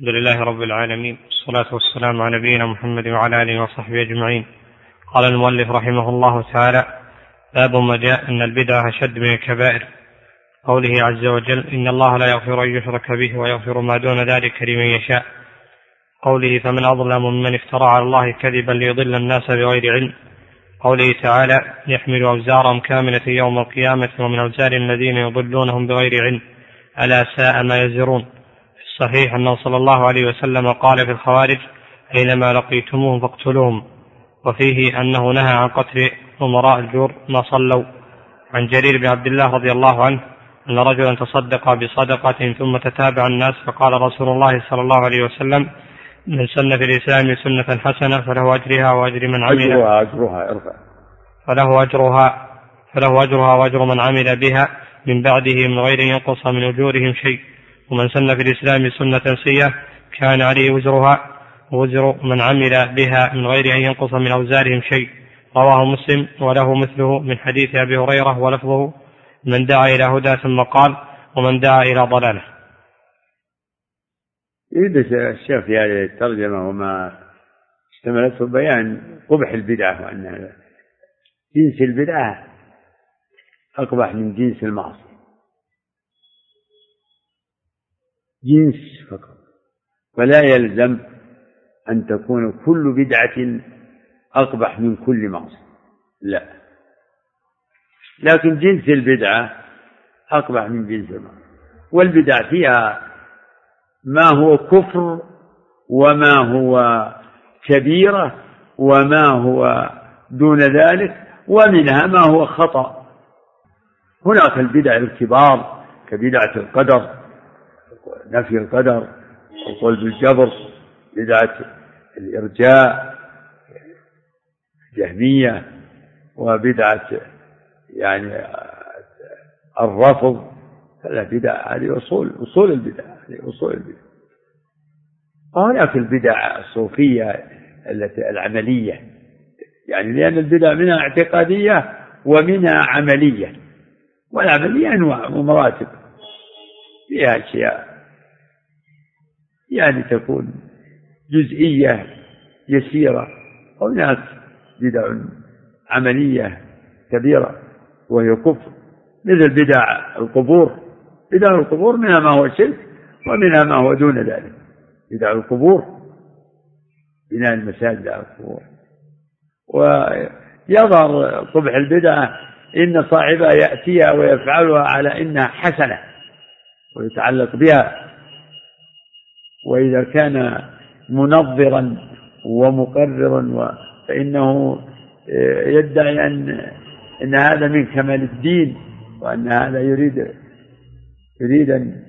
الحمد لله رب العالمين والصلاة والسلام على نبينا محمد وعلى آله وصحبه أجمعين. قال المؤلف رحمه الله تعالى باب ما جاء أن البدعة أشد من الكبائر. قوله عز وجل إن الله لا يغفر أن يشرك به ويغفر ما دون ذلك لمن يشاء. قوله فمن أظلم ممن افترى على الله كذبا ليضل الناس بغير علم. قوله تعالى يحمل أوزارهم كاملة يوم القيامة ومن أوزار الذين يضلونهم بغير علم. ألا ساء ما يزرون. في الصحيح أنه صلى الله عليه وسلم قال في الخوارج أينما لقيتموهم فاقتلوهم. وفيه أنه نهى عن قتل أمراء الجور ما صلوا. عن جرير بن عبد الله رضي الله عنه أن رجلا تصدق بصدقة ثم تتابع الناس فقال رسول الله صلى الله عليه وسلم من سن في الإسلام سنة حسنة فله أجرها وأجر من عمل. أجرها أجرها ارفع. فله أجرها فله أجرها وأجر من عمل بها من بعده من غير أن ينقص من أجورهم شيء. ومن سن في الإسلام سنة سيئة كان عليه وزرها وزر من عمل بها من غير أن ينقص من أوزارهم شيء. رواه مسلم وله مثله من حديث أبي هريرة ولفظه من دعا إلى هدى ثم قال ومن دعا إلى ضلالة. يريد الشيخ في هذه الترجمة وما اشتملته بيان قبح البدعة وأن جنس البدعة أقبح من جنس المعصية. جنس فقط. ولا يلزم أن تكون كل بدعة أقبح من كل معصية. لا. لكن جنس البدعة أقبح من جنس المعصية. والبدع فيها ما هو كفر وما هو كبيرة وما هو دون ذلك ومنها ما هو خطأ. هناك البدع الكبار كبدعة القدر نفي القدر القول بالجبر بدعة الإرجاء جهمية وبدعة يعني الرفض. هذا بدع هذه أصول أصول البدع هذه أصول البدع. وهناك البدع الصوفية التي العملية يعني لأن البدع منها اعتقادية ومنها عملية والعملية أنواع ومراتب. فيها أشياء يعني تكون جزئية يسيرة وهناك بدع عملية كبيرة وهي كفر. مثل بدع القبور. بدع القبور منها ما هو شرك ومنها ما هو دون ذلك. بدع القبور. بناء المساجد على القبور. ويظهر قبح البدعة إن صاحبها يأتيها ويفعلها على إنها حسنة. ويتعلق بها. وإذا كان منظرا ومقررا فإنه يدعي أن أن هذا من كمال الدين وأن هذا يريد يريد أن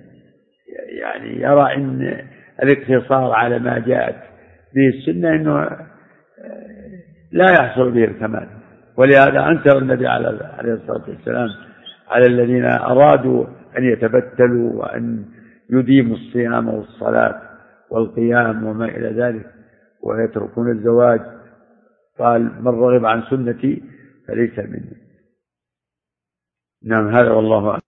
يعني يرى أن الاقتصار على ما جاءت به السنة أنه لا يحصل به الكمال. ولهذا أنكر النبي عليه الصلاة والسلام على الذين أرادوا أن يتبتلوا وأن يديموا الصيام والصلاة والقيام وما إلى ذلك ويتركون الزواج. قال من رغب عن سنتي فليس مني. نعم هذا والله أعلم.